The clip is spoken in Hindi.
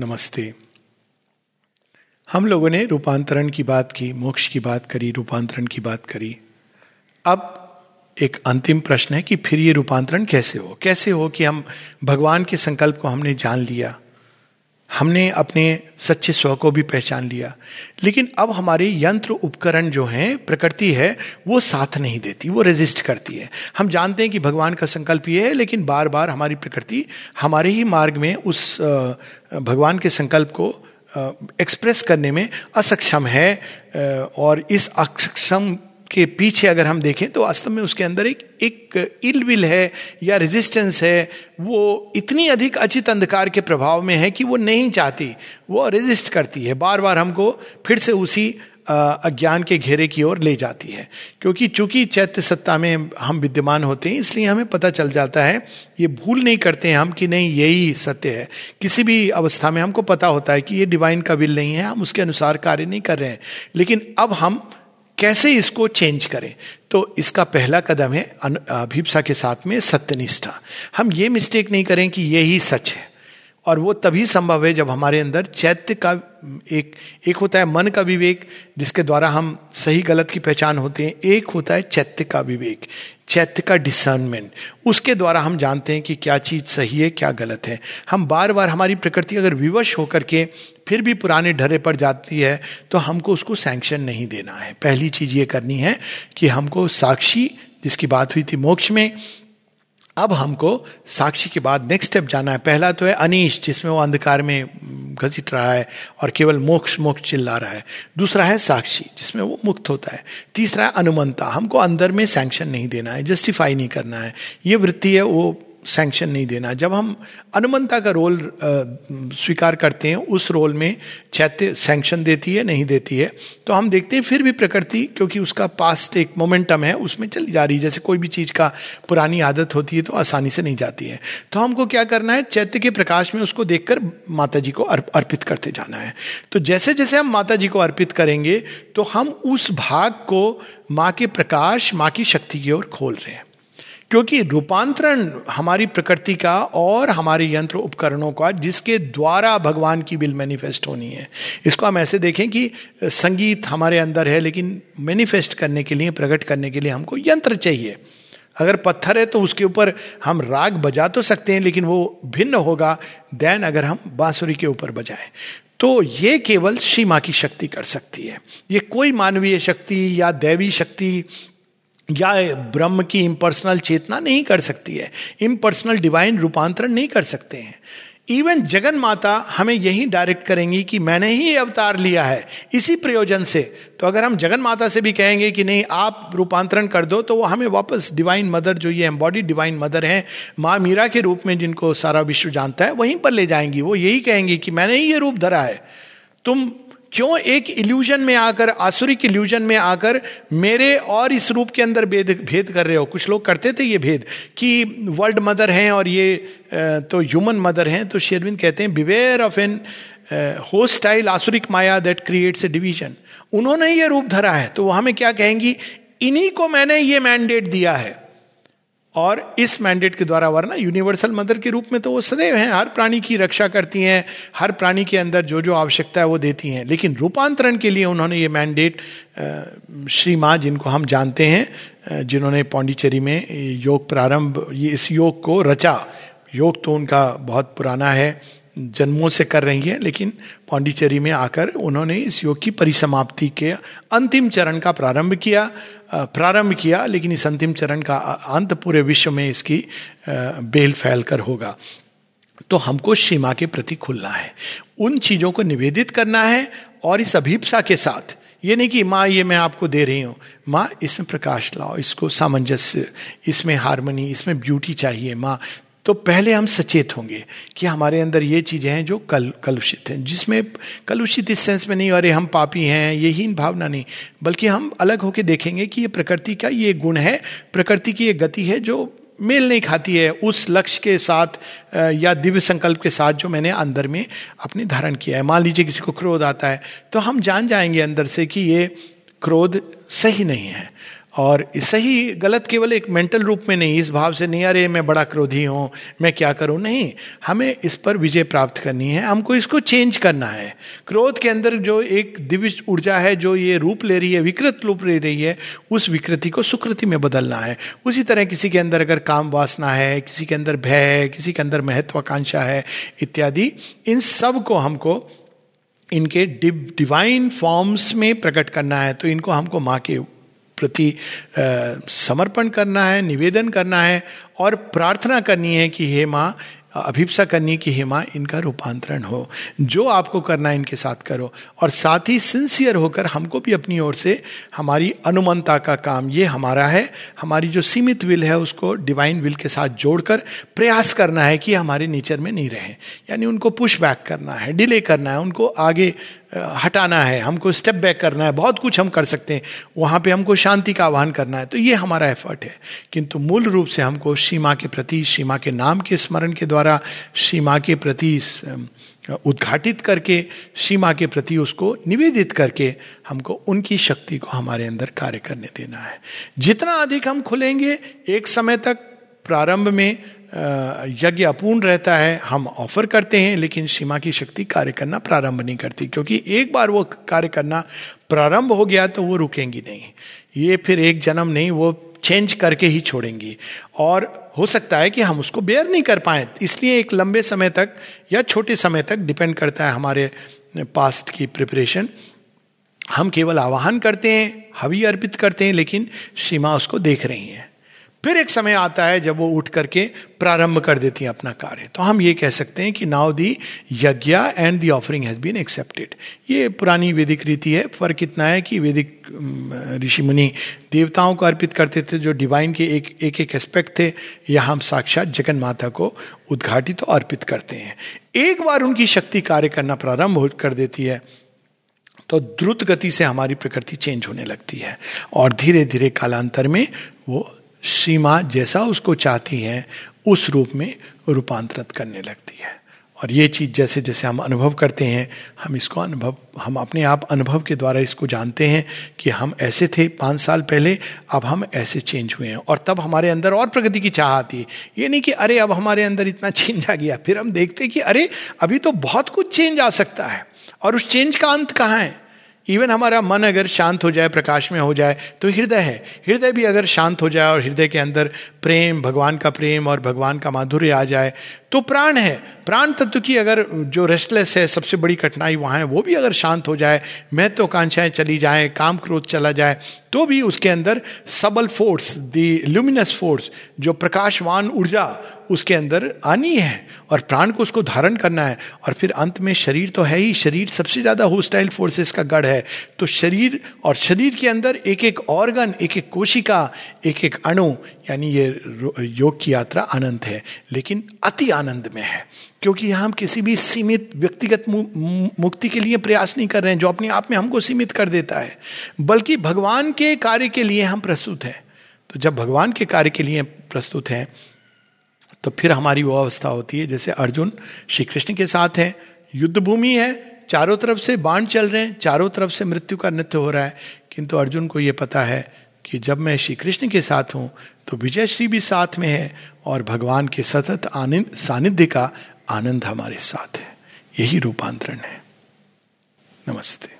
नमस्ते। हम लोगों ने रूपांतरण की बात की, मोक्ष की बात करी, रूपांतरण की बात करी। अब एक अंतिम प्रश्न है कि फिर ये रूपांतरण कैसे हो? कैसे हो कि हम भगवान के संकल्प को हमने जान लिया? हमने अपने सच्चे स्व को भी पहचान लिया। लेकिन अब हमारे यंत्र उपकरण जो हैं, प्रकृति है, वो साथ नहीं देती, वो रेजिस्ट करती है। हम जानते हैं कि भगवान का संकल्प ये है, लेकिन बार बार हमारी प्रकृति हमारे ही मार्ग में उस भगवान के संकल्प को एक्सप्रेस करने में असक्षम है और इस अक्षम के पीछे अगर हम देखें तो वास्तव में उसके अंदर एक एक इल विल है या रेजिस्टेंस है। वो इतनी अधिक अचित अंधकार के प्रभाव में है कि वो नहीं चाहती। वो रेजिस्ट करती है। बार बार हमको फिर से उसी अज्ञान के घेरे की ओर ले जाती है। क्योंकि चूँकि चैत्य सत्ता में हम विद्यमान होते हैं, इसलिए हमें पता चल जाता है, ये भूल नहीं करते हैं हम कि नहीं, यही सत्य है। किसी भी अवस्था में हमको पता होता है कि ये डिवाइन का विल नहीं है, हम उसके अनुसार कार्य नहीं कर रहे हैं। लेकिन अब हम कैसे इसको चेंज करें? तो इसका पहला कदम है अभिप्सा के साथ में सत्यनिष्ठा। हम ये मिस्टेक नहीं करें कि यही सच है। और वो तभी संभव है जब हमारे अंदर चैत्य का एक एक होता है मन का विवेक, जिसके द्वारा हम सही गलत की पहचान होते हैं। एक होता है चैत्य का विवेक, चैत्य का डिसर्नमेंट उसके द्वारा हम जानते हैं कि क्या चीज़ सही है, क्या गलत है। हम बार बार हमारी प्रकृति अगर विवश होकर के फिर भी पुराने ढरे पर जाती है तो हमको उसको सैंक्शन नहीं देना है। पहली चीज़ ये करनी है कि हमको साक्षी, जिसकी बात हुई थी मोक्ष में अब हमको साक्षी के बाद नेक्स्ट स्टेप जाना है। पहला तो है अनिश, जिसमें वो अंधकार में घसीट रहा है और केवल मोक्ष मोक्ष चिल्ला रहा है। दूसरा है साक्षी, जिसमें वो मुक्त होता है। तीसरा है अनुमंता हमको अंदर में सैंक्शन नहीं देना है जस्टिफाई नहीं करना है। ये वृत्ति है, वो सैंक्शन नहीं देना। जब हम अनुमंता का रोल स्वीकार करते हैं, उस रोल में चैत्य सैंक्शन देती है, नहीं देती है तो हम देखते हैं फिर भी प्रकृति, क्योंकि उसका पास्ट एक मोमेंटम है, उसमें चली जा रही है। जैसे कोई भी चीज़ का पुरानी आदत होती है तो आसानी से नहीं जाती है। तो हमको क्या करना है, चैत्य के प्रकाश में उसको देखकर माता जी को अर्पित करते जाना है। तो जैसे जैसे हम माता जी को अर्पित करेंगे तो हम उस भाग को माँ के प्रकाश, माँ की शक्ति की ओर खोल रहे हैं। क्योंकि रूपांतरण हमारी प्रकृति का और हमारे यंत्र उपकरणों का, जिसके द्वारा भगवान की बिल मैनिफेस्ट होनी है। इसको हम ऐसे देखें कि संगीत हमारे अंदर है, लेकिन मैनिफेस्ट करने के लिए, प्रकट करने के लिए हमको यंत्र चाहिए। अगर पत्थर है तो उसके ऊपर हम राग बजा तो सकते हैं, लेकिन वो भिन्न होगा देन अगर हम बांसुरी के ऊपर बजाएँ। तो ये केवल श्री माँ की शक्ति कर सकती है। ये कोई मानवीय शक्ति या दैवी शक्ति या ब्रह्म की इम्पर्सनल चेतना नहीं कर सकती है इम्पर्सनल डिवाइन रूपांतरण नहीं कर सकते हैं। इवन जगन माता हमें यही डायरेक्ट करेंगी कि मैंने ही अवतार लिया है, इसी प्रयोजन से। तो अगर हम जगन माता से भी कहेंगे कि नहीं, आप रूपांतरण कर दो तो वो हमें वापस डिवाइन मदर जो ये एम्बॉडी डिवाइन मदर है, माँ मीरा के रूप में जिनको सारा विश्व जानता है, वहीं पर ले जाएँगी। वो यही कहेंगी कि मैंने ही ये रूप धरा है। तुम क्यों एक इल्यूजन में आकर, आसुरिक इल्यूजन में आकर मेरे और इस रूप के अंदर भेद भेद कर रहे हो? कुछ लोग करते थे ये भेद कि वर्ल्ड मदर हैं और ये तो ह्यूमन मदर हैं तो शेरविंद कहते हैं beware of an hostile asuric maya that creates a division उन्होंने ये रूप धरा है तो वो हमें क्या कहेंगी, इन्हीं को मैंने ये मैंडेट दिया है। और इस मैंडेट के द्वारा वरना यूनिवर्सल मदर के रूप में तो वो सदैव हैं। हर प्राणी की रक्षा करती हैं, हर प्राणी के अंदर जो जो आवश्यकता है वो देती हैं। लेकिन रूपांतरण के लिए उन्होंने ये मैंडेट श्री माँ जिनको हम जानते हैं जिन्होंने पौंडीचेरी में योग प्रारंभ, ये इस योग को रचा। योग तो उनका बहुत पुराना है, जन्मों से कर रही है, लेकिन पौंडीचेरी में आकर उन्होंने इस योग की परिसमाप्ति के अंतिम चरण का प्रारंभ किया। प्रारंभ किया, लेकिन इस अंतिम चरण का अंत पूरे विश्व में इसकी बेल फैल कर होगा। तो हमको सीमा के प्रति खुलना है। उन चीज़ों को निवेदित करना है और इस अभीपसा के साथ, ये नहीं कि माँ, ये मैं आपको दे रही हूँ। माँ, इसमें प्रकाश लाओ, इसको सामंजस्य, इसमें हारमोनी, इसमें ब्यूटी चाहिए। माँ तो पहले हम सचेत होंगे कि हमारे अंदर ये चीज़ें हैं जो कल, कलुषित हैं, जिसमें कलुषित इस सेंस में नहीं, अरे हम पापी हैं, ये हीन भावना नहीं, बल्कि हम अलग होके देखेंगे कि ये प्रकृति का ये गुण है, प्रकृति की ये गति है जो मेल नहीं खाती है, उस लक्ष्य के साथ या दिव्य संकल्प के साथ जो मैंने अंदर में अपने धारण किया है। मान लीजिए किसी को क्रोध आता है तो हम जान जाएँगे अंदर से कि ये क्रोध सही नहीं है। और सही गलत केवल एक मेंटल रूप में नहीं, इस भाव से नहीं, अरे मैं बड़ा क्रोधी हूँ, मैं क्या करूँ? नहीं, हमें इस पर विजय प्राप्त करनी है, हमको इसको चेंज करना है। क्रोध के अंदर जो एक दिव्य ऊर्जा है, जो ये रूप ले रही है, विकृत रूप ले रही है, उस विकृति को सुकृति में बदलना है। उसी तरह किसी के अंदर अगर काम वासना है, किसी के अंदर भय है, किसी के अंदर महत्वाकांक्षा है, इत्यादि, इन सबको हमको इनके डिवाइन फॉर्म्स में प्रकट करना है तो इनको हमको माँ के प्रति समर्पण करना है, निवेदन करना है और प्रार्थना करनी है कि हे माँ, अभिप्सा करनी कि हे माँ, इनका रूपांतरण हो। जो आपको करना है, इनके साथ करो। और साथ ही सिंसियर होकर हमको भी अपनी ओर से हमारी अनुमंता का काम, ये हमारा है। हमारी जो सीमित विल है, उसको डिवाइन विल के साथ जोड़कर प्रयास करना है कि हमारे नेचर में नहीं रहे। यानी उनको पुश बैक करना है डिले करना है, उनको आगे हटाना है, हमको स्टेप बैक करना है, बहुत कुछ हम कर सकते हैं, वहाँ पे हमको शांति का आह्वान करना है। तो ये हमारा एफर्ट है। किंतु मूल रूप से हमको सीमा के प्रति, सीमा के नाम के स्मरण के द्वारा, सीमा के प्रति उद्घाटित करके, सीमा के प्रति उसको निवेदित करके हमको उनकी शक्ति को हमारे अंदर कार्य करने देना है। जितना अधिक हम खुलेंगे, एक समय तक प्रारंभ में यज्ञ अपूर्ण रहता है, हम ऑफ़र करते हैं, लेकिन सीमा की शक्ति कार्य करना प्रारंभ नहीं करती, क्योंकि एक बार वो कार्य करना प्रारंभ हो गया तो वो रुकेंगी नहीं। ये फिर एक जन्म नहीं, वो चेंज करके ही छोड़ेंगी। और हो सकता है कि हम उसको बेयर नहीं कर पाए, इसलिए एक लंबे समय तक या छोटे समय तक डिपेंड करता है हमारे पास्ट की प्रिपरेशन हम केवल आवाहन करते हैं, हवी अर्पित करते हैं, लेकिन सीमा उसको देख रही है। फिर एक समय आता है जब वो उठ करके प्रारंभ कर देती हैं अपना कार्य। तो हम ये कह सकते हैं कि now the yajna and the offering has been accepted ये पुरानी वैदिक रीति है। फ़र्क इतना है कि वैदिक ऋषि मुनि देवताओं को अर्पित करते थे, जो डिवाइन के एक एक एक एस्पेक्ट थे। या हम साक्षात जगन माता को उद्घाटित तो अर्पित करते हैं। एक बार उनकी शक्ति कार्य करना प्रारंभ कर देती है तो द्रुत गति से हमारी प्रकृति चेंज होने लगती है। और धीरे धीरे कालांतर में वो सीमा जैसा उसको चाहती है, उस रूप में रूपांतरित करने लगती है। और ये चीज़ जैसे जैसे हम अनुभव करते हैं, हम इसको अनुभव, हम अपने आप अनुभव के द्वारा इसको जानते हैं कि हम ऐसे थे पाँच साल पहले, अब हम ऐसे चेंज हुए हैं। और तब हमारे अंदर और प्रगति की चाह आती है। ये नहीं कि अरे अब हमारे अंदर इतना चेंज आ गया, फिर हम देखते कि अरे अभी तो बहुत कुछ चेंज आ सकता है। और उस चेंज का अंत कहाँ है? इवन हमारा मन अगर शांत हो जाए, प्रकाश में हो जाए तो हृदय है। हृदय भी अगर शांत हो जाए और हृदय के अंदर प्रेम, भगवान का प्रेम और भगवान का माधुर्य आ जाए तो प्राण है। प्राण तत्व की अगर जो रेस्टलेस है, सबसे बड़ी कठिनाई वहाँ है, वो भी अगर शांत हो जाए, महत्वाकांक्षाएँ तो चली जाए, काम क्रोध चला जाए तो भी उसके अंदर सबल फोर्स दी ल्यूमिनस फोर्स जो प्रकाशवान ऊर्जा, उसके अंदर आनी है। और प्राण को उसको धारण करना है। और फिर अंत में शरीर तो है ही, शरीर सबसे ज़्यादा होस्टाइल फोर्सेस का गढ़ है। तो शरीर और शरीर के अंदर एक एक ऑर्गन एक एक कोशिका एक एक अणु यानी ये योग की यात्रा अनंत है, लेकिन अति आनंद में है, क्योंकि हम किसी भी सीमित व्यक्तिगत मुक्ति के लिए प्रयास नहीं कर रहे हैं, जो अपने आप में हमको सीमित कर देता है, बल्कि भगवान के कार्य के लिए हम प्रस्तुत हैं। तो जब भगवान के कार्य के लिए प्रस्तुत हैं तो फिर हमारी वो अवस्था होती है, जैसे अर्जुन श्री कृष्ण के साथ है युद्ध भूमि है, चारों तरफ़ से बाण चल रहे हैं, चारों तरफ़ से मृत्यु का नृत्य हो रहा है, किंतु अर्जुन को यह पता है कि जब मैं श्री कृष्ण के साथ हूँ तो विजय श्री भी साथ में है और भगवान के सतत आनंद सानिध्य का आनंद हमारे साथ है। यही रूपांतरण है। नमस्ते।